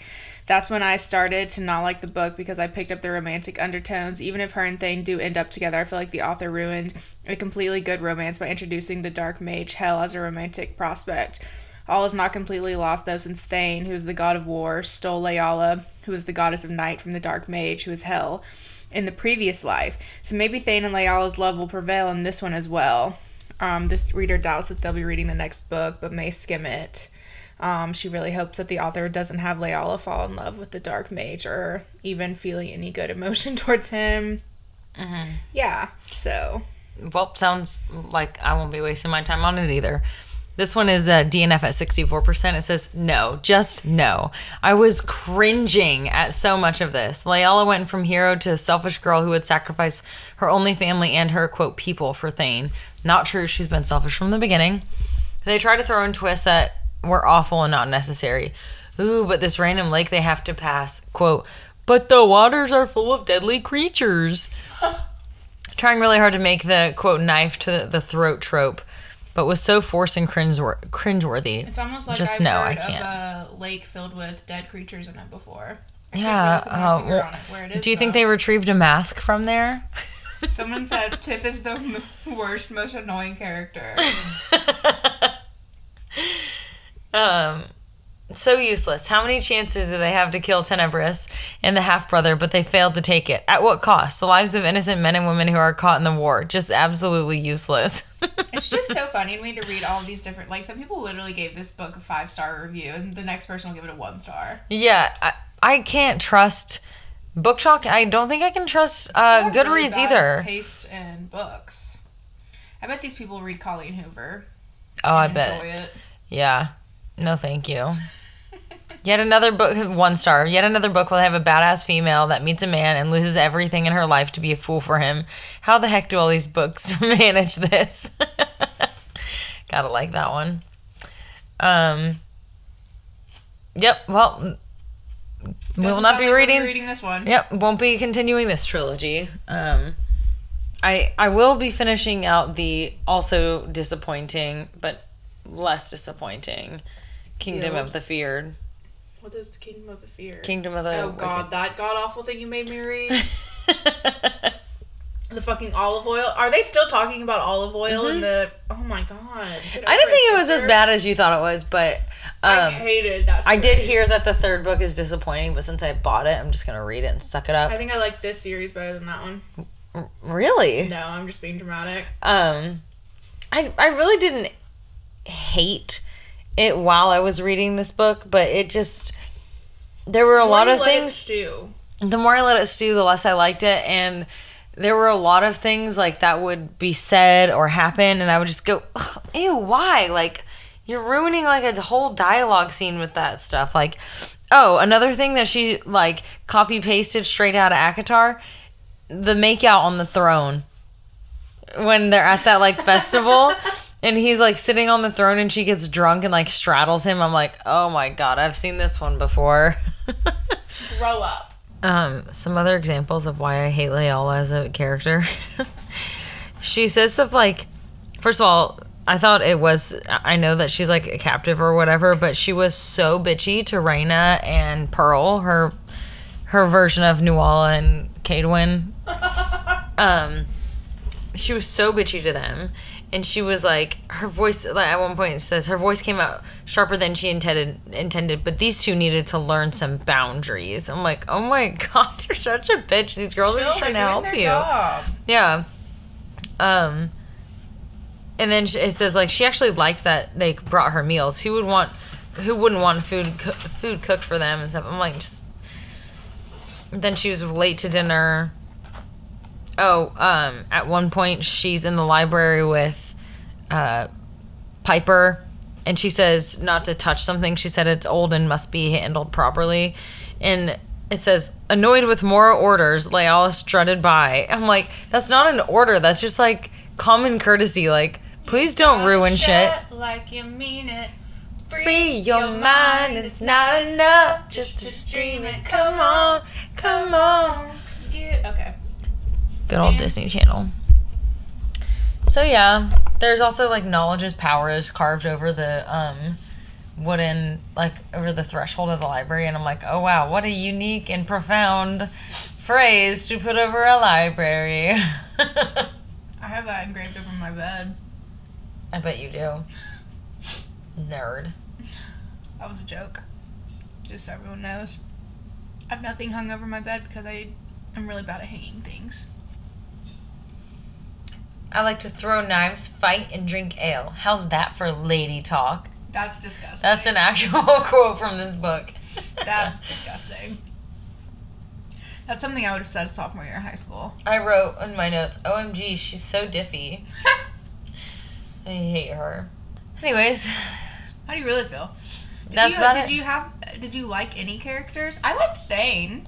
That's when I started to not like the book because I picked up the romantic undertones. Even if her and Thane do end up together, I feel like the author ruined a completely good romance by introducing the Dark Mage Hell as a romantic prospect. All is not completely lost though, since Thane, who is the god of war, stole Layala, who is the goddess of night, from the Dark Mage, who is Hell, in the previous life. So maybe Thane and Layala's love will prevail in this one as well. Um, this reader doubts that they'll be reading the next book, but may skim it. Um, she really hopes that the author doesn't have Layala fall in love with the Dark Mage or even feeling any good emotion towards him. Yeah, so Well, sounds like I won't be wasting my time on it either. This one is uh, DNF at 64%. It says no, just no. I was cringing at so much of this. Layala went from hero to selfish girl who would sacrifice her only family and her, quote, people for Thane. Not true. She's been selfish from the beginning. They try to throw in twists that were awful and not necessary. Ooh, but this random lake they have to pass, quote, but the waters are full of deadly creatures trying really hard to make the quote knife to the throat trope, but was so forced and cringe cringeworthy. it's almost like Just I've no, I can't. a lake filled with dead creatures in it before. I Yeah. uh, well, it where it is, do you think they retrieved a mask from there? Someone said Tiff is the worst, most annoying character. um, so useless. How many chances do they have to kill Tenebris and the half brother, but they failed to take it? At what cost? The lives of innocent men and women who are caught in the war. Just absolutely useless. It's just so funny to me to read all these different. Like some people literally gave this book a five star review, and the next person will give it a one star. yeah, I, I can't trust BookTok. I don't think I can trust uh, have really Goodreads either. Taste in books. I bet these people read Colleen Hoover. Oh, I bet. It. Yeah. No, thank you. Yet another book, one star. Yet another book will have a badass female that meets a man and loses everything in her life to be a fool for him. How the heck do all these books manage this? Gotta like that one. Um. Yep. Well, we will Doesn't be like reading. reading this one. Yep, won't be continuing this trilogy. Um, I I will be finishing out the also disappointing but less disappointing Kingdom of the Feared. What is the Kingdom of the Fear? Kingdom of the Oh God, that god awful thing you made me read. the fucking olive oil. Are they still talking about olive oil in the? Oh my God. Mm-hmm. I didn't think it was as bad as you thought it was, but I um, hated that. I did hear that the third book is disappointing. But since I bought it, I'm just gonna read it and suck it up. I think I like this series better than that one. really? No, I'm just being dramatic. um I I really didn't hate it while I was reading this book, but it just there were a Or lot of things stew. the more I let it stew, the less I liked it and there were a lot of things like that would be said or happen and I would just go, "Ew, why?" Like you're ruining like a whole dialogue scene with that stuff. Like oh, another thing that she like copy pasted straight out of ACOTAR, the make out on the throne when they're at that like festival and he's like sitting on the throne and she gets drunk and like straddles him. I'm like, "Oh my god, I've seen this one before." Grow up. um, some other examples of why I hate Layla as a character. she says stuff like, first of all, I thought it was, I know that she's like a captive or whatever, but she was so bitchy to Raina and Pearl, her her version of Nuala and Cerridwen. um, she was so bitchy to them. And she was like, her voice, like at one point it says, her voice came out sharper than she intended, intended, but these two needed to learn some boundaries. I'm like, oh my God, you're such a bitch. These girls are just trying to help doing you. their job. Yeah. Um, and then sh- it says like she actually liked that they brought her meals. Who would want, who wouldn't want food coo- food cooked for them and stuff? I'm like, just. Then she was late to dinner. Oh, um, at one point she's in the library with, uh, Piper, and she says not to touch something. She said it's old and must be handled properly, and it says annoyed with more orders. Layala strutted by. I'm like, that's not an order. That's just like common courtesy. Like, please don't ruin shit. Like you mean it. Free your mind. It's not enough just to dream it. Come on, come on. Get, okay. Good old Disney Channel. So yeah, there's also like knowledge is power is carved over the um wooden like over the threshold of the library and I'm like, "Oh wow, what a unique and profound phrase to put over a library." I have that engraved over my bed. I bet you do. Nerd. That was a joke. Just so everyone knows. I have nothing hung over my bed because I I am really bad at hanging things. I like to throw knives, fight and drink ale. How's that for lady talk? That's disgusting. That's an actual quote from this book. That's disgusting. That's something I would have said sophomore year in high school. I wrote in my notes, OMG, she's so diffy. I hate her. Anyways, How do you really feel? Did That's you, about did it. you have did you like any characters? I liked Thane.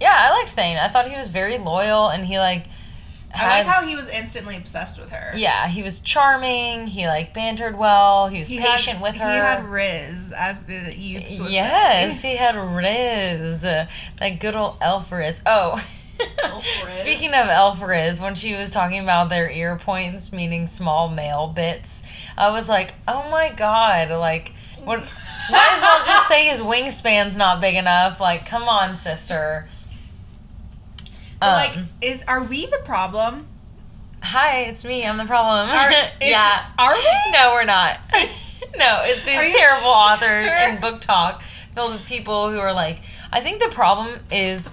yeah, I liked Thane. I thought he was very loyal and he like I like how he was instantly obsessed with her. yeah, he was charming. He like bantered well. He was He patient had, with her. He had Riz, as the youths would yes, say. he had Riz, uh, that good old elf Riz. Oh, Elf Riz. speaking of elf Riz, when she was talking about their ear points meaning small male bits, I was like, oh my god, like what? Might as well just say his wingspan's not big enough. Like, come on, sister. But, like, Um, is are we the problem? hi, it's me. I'm the problem. Are- is- yeah. Are we? No, we're not. no, it's these terrible sure? authors and BookTok filled with people who are like. I think the problem is,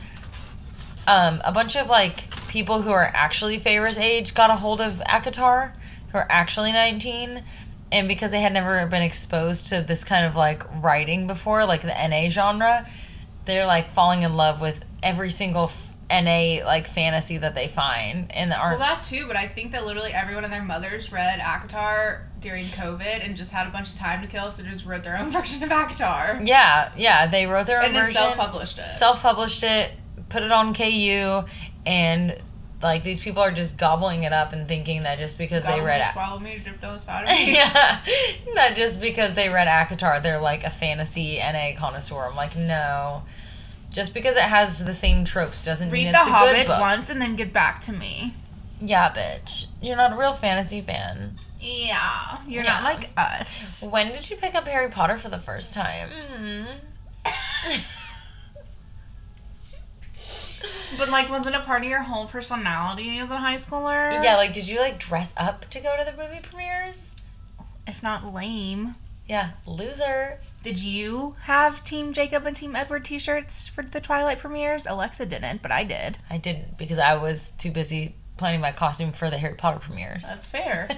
um, a bunch of like people who are actually Feyre's age got a hold of ACOTAR, who are actually nineteen, and because they had never been exposed to this kind of like writing before, like the NA genre, they're like falling in love with every single f- NA like fantasy that they find, and Well, aren't. that too, but I think that literally everyone and their mothers read ACOTAR during COVID and just had a bunch of time to kill, so just wrote their own version of ACOTAR. yeah, yeah, they wrote their own And version. self published it. self-published it, put it on KU, and like these people are just gobbling it up and thinking that just because they read it. swallow me, dripped on the side of me. yeah, not just because they read ACOTAR, they're like a fantasy NA connoisseur. I'm like, no. Just because it has the same tropes doesn't mean it's The a good Hobbit book. once and then get back to me. Yeah, bitch. You're not a real fantasy fan. Yeah, you're Yeah. not like us. When did you pick up Harry Potter for the first time? Mm-hmm. But like, wasn't it part of your whole personality as a high schooler? Yeah, like, did you like dress up to go to the movie premieres? If not lame. Yeah, loser. Did you have Team Jacob and Team Edward t-shirts for the Twilight premieres? Alexa didn't, but I did. I didn't because I was too busy planning my costume for the Harry Potter premieres. That's fair.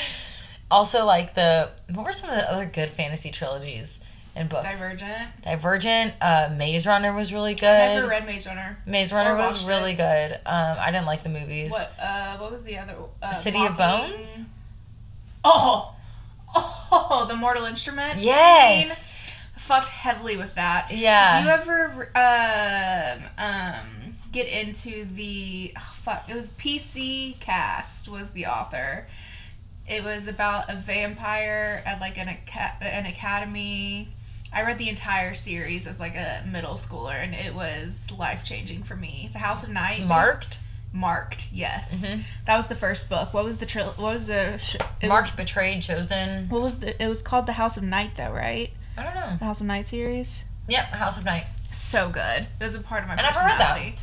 also, like the what were some of the other good fantasy trilogies and books? Divergent. Divergent, uh, Maze Runner was really good. I never read Maze Runner. Maze Runner was really good. Um, I didn't like the movies. What? Uh, what was the other? Uh, City of Bones? Oh, oh, the Mortal Instruments. Yes. scene? Fucked heavily with that. Yeah. Did you ever um um get into the oh, fuck? It was PC Cast was the author. It was about a vampire at like an an academy. I read the entire series as like a middle schooler, and it was life changing for me. The House of Night. Marked. Marked, yes. Mhm. That was the first book. What was the tril- What was the? Sh- Marked, Was, Betrayed, Chosen. what was the? It was called the House of Night, though, right? I don't know. The House of Night series. Yep, House of Night. So good. It was a part of my I never read that. personality.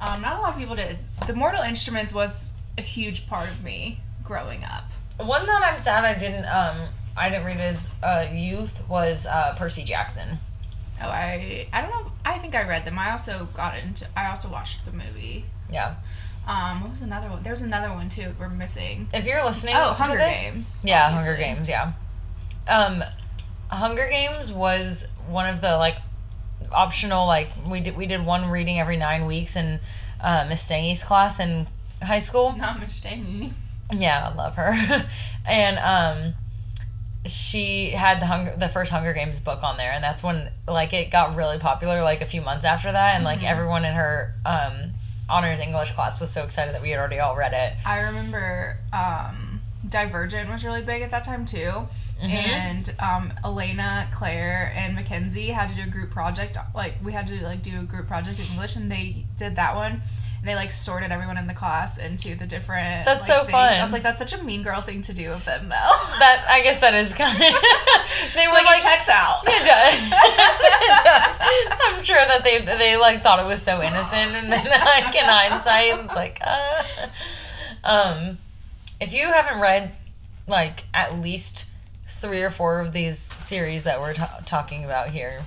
Um, not a lot of people did. The Mortal Instruments was a huge part of me growing up. One that I'm sad I didn't um I didn't read as uh, youth was uh, Percy Jackson. Oh, I I don't know. if- I think I read them. I also got into. I also watched the movie. Yeah. Um, what was another one? There's another one too. that We're missing. If you're listening, Oh, to Hunger this- Games. Yeah, obviously. Hunger Games. Yeah. Um, Hunger Games was one of the like optional like we did we did one reading every nine weeks in uh, Miss Stangy's class in high school. Not mistaken. Yeah, I love her. and um she had the hunger the first Hunger Games book on there and that's when like it got really popular like a few months after that and like everyone in her um honors English class was so excited that we had already all read it. I remember um, Divergent was really big at that time too. Mm-hmm. And um, Elena, Claire, and Mackenzie had to do a group project. Like we had to like do a group project in English, and they did that one. And they like sorted everyone in the class into the different. That's like, so things. fun. I was like, that's such a mean girl thing to do of them, though. That I guess that is kind of they were like, like it checks out. It does. it does. I'm sure that they they like thought it was so innocent, and then like in hindsight, it's like, uh, um, if you haven't read like at least three or four of these series that we're ta- talking about here,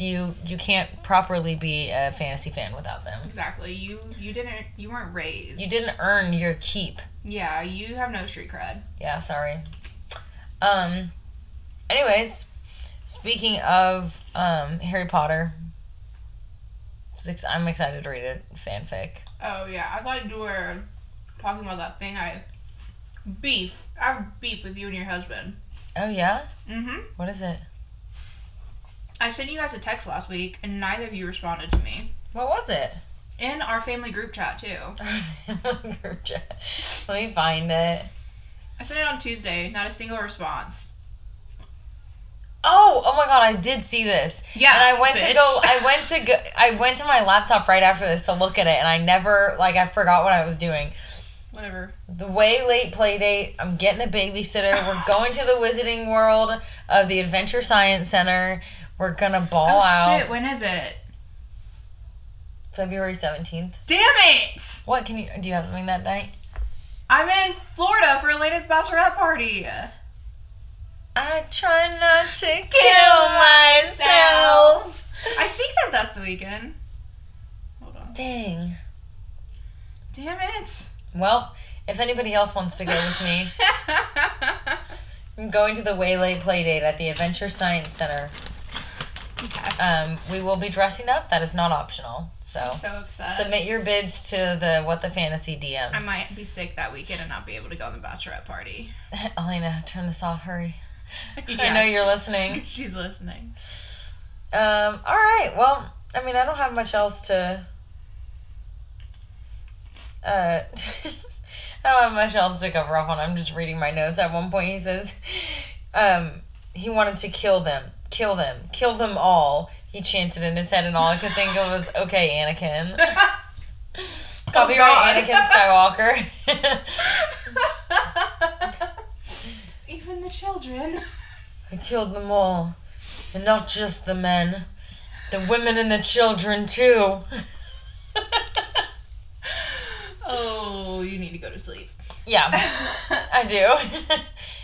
you you can't properly be a fantasy fan without them. Exactly. You you didn't you weren't raised. You didn't earn your keep. Yeah, you have no street cred. Yeah, sorry. Um. Anyways, speaking of um Harry Potter, six, I'm excited to read it. Fanfic. Oh yeah, I thought you were talking about that thing. I beef. I have beef with you and your husband. Oh yeah. Mm-hmm. What is it? I sent you guys a text last week, and neither of you responded to me. What was it? In our family group chat too. Let me find it. I sent it on Tuesday. Not a single response. Oh, oh my god, I did see this. Yeah, And I went to go I went to go I went to my laptop right after this to look at it and I never like I forgot what I was doing. Whatever. The way late play date, I'm getting a babysitter. We're going to the Wizarding World of the Adventure Science Center. We're gonna oh, ball oh out shit! When is it? February 17th. Damn it! What can you do you have something that night? I'm in Florida for Elena's bachelorette party. I try not to kill myself. I think that that's the weekend. Hold on. Dang. Damn it. Well, if anybody else wants to go with me, I'm going to the Waylay Playdate at the Adventure Science Center. Okay. Um, we will be dressing up. That is not optional. So, I'm so upset. submit your bids to the What the Fantasy DMs. I might be sick that weekend and not be able to go on the bachelorette party. Elena, turn this off. Hurry. I know you're listening. She's listening. Um, all right. Well, I mean, I don't have much else to. Uh, I don't have much else to cover off on. I'm just reading my notes. At one point, he says, um, he wanted to kill them, kill them, kill them all. He chanted in his head, and all I could think of was, "Okay, Anakin." Oh, Copyright God. Anakin Skywalker. Even the children. I killed them all, and not just the men, the women and the children too. Oh, you need to go to sleep. Yeah, I do.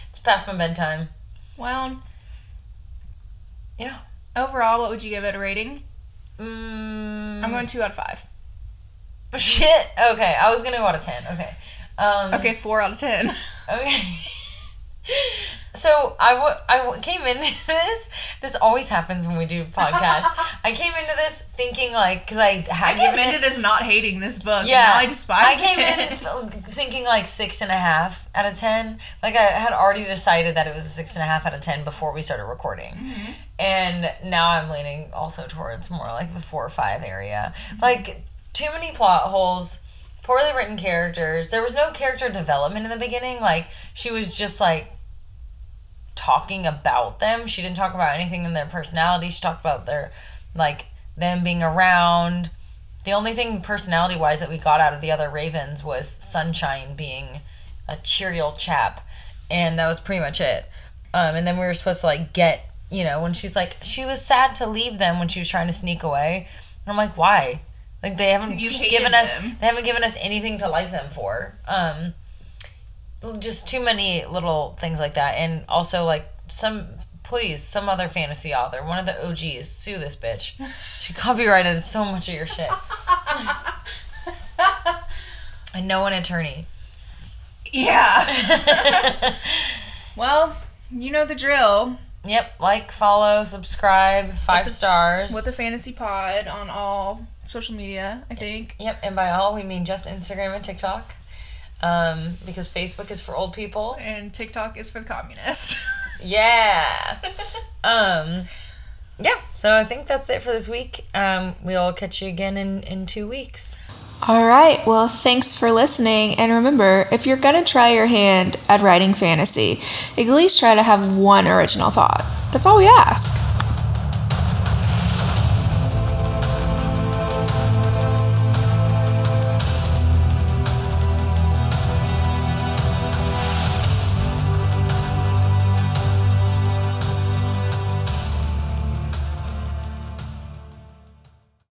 it's past my bedtime. Well, Yeah. overall, what would you give it a rating? Mm, I'm going two out of five. Shit. Okay, I was gonna go out of ten. Okay. Um, Okay, four out of ten. Okay. So I, w- I w- came into this. This always happens when we do podcasts. I came into this thinking like because I I had came into it- this not hating this book. Yeah, I despise it. I came it. in thinking like six and a half out of ten. Like I had already decided that it was a six and a half out of ten before we started recording, Mm-hmm. And now I'm leaning also towards more like the four or five area. Like too many plot holes, poorly written characters. There was no character development in the beginning. Like she was just like talking about them. She didn't talk about anything in their personality. She talked about their like them being around. The only thing personality wise that we got out of the other Ravens was Sunshine being a cheery old chap. And that was pretty much it. Um, and then we were supposed to like get, you know, when she's like, she was sad to leave them when she was trying to sneak away. And I'm like, why? Like they haven't You given us they haven't given us anything to like them for. Um, just too many little things like that and also like some please some other fantasy author one of the og's sue this bitch she copyrighted so much of your shit I know an attorney Yeah. well, you know the drill. Yep like follow subscribe five the- stars With the fantasy pod on all social media, I think. yep and by all we mean just instagram and tiktok um, because facebook is for old people And TikTok is for the communist. Yeah. um yeah, so I think that's it for this week. Um we'll catch you again in in 2 weeks. All right. Well, thanks for listening. And remember, if you're going to try your hand at writing fantasy, at least try to have one original thought. That's all we ask.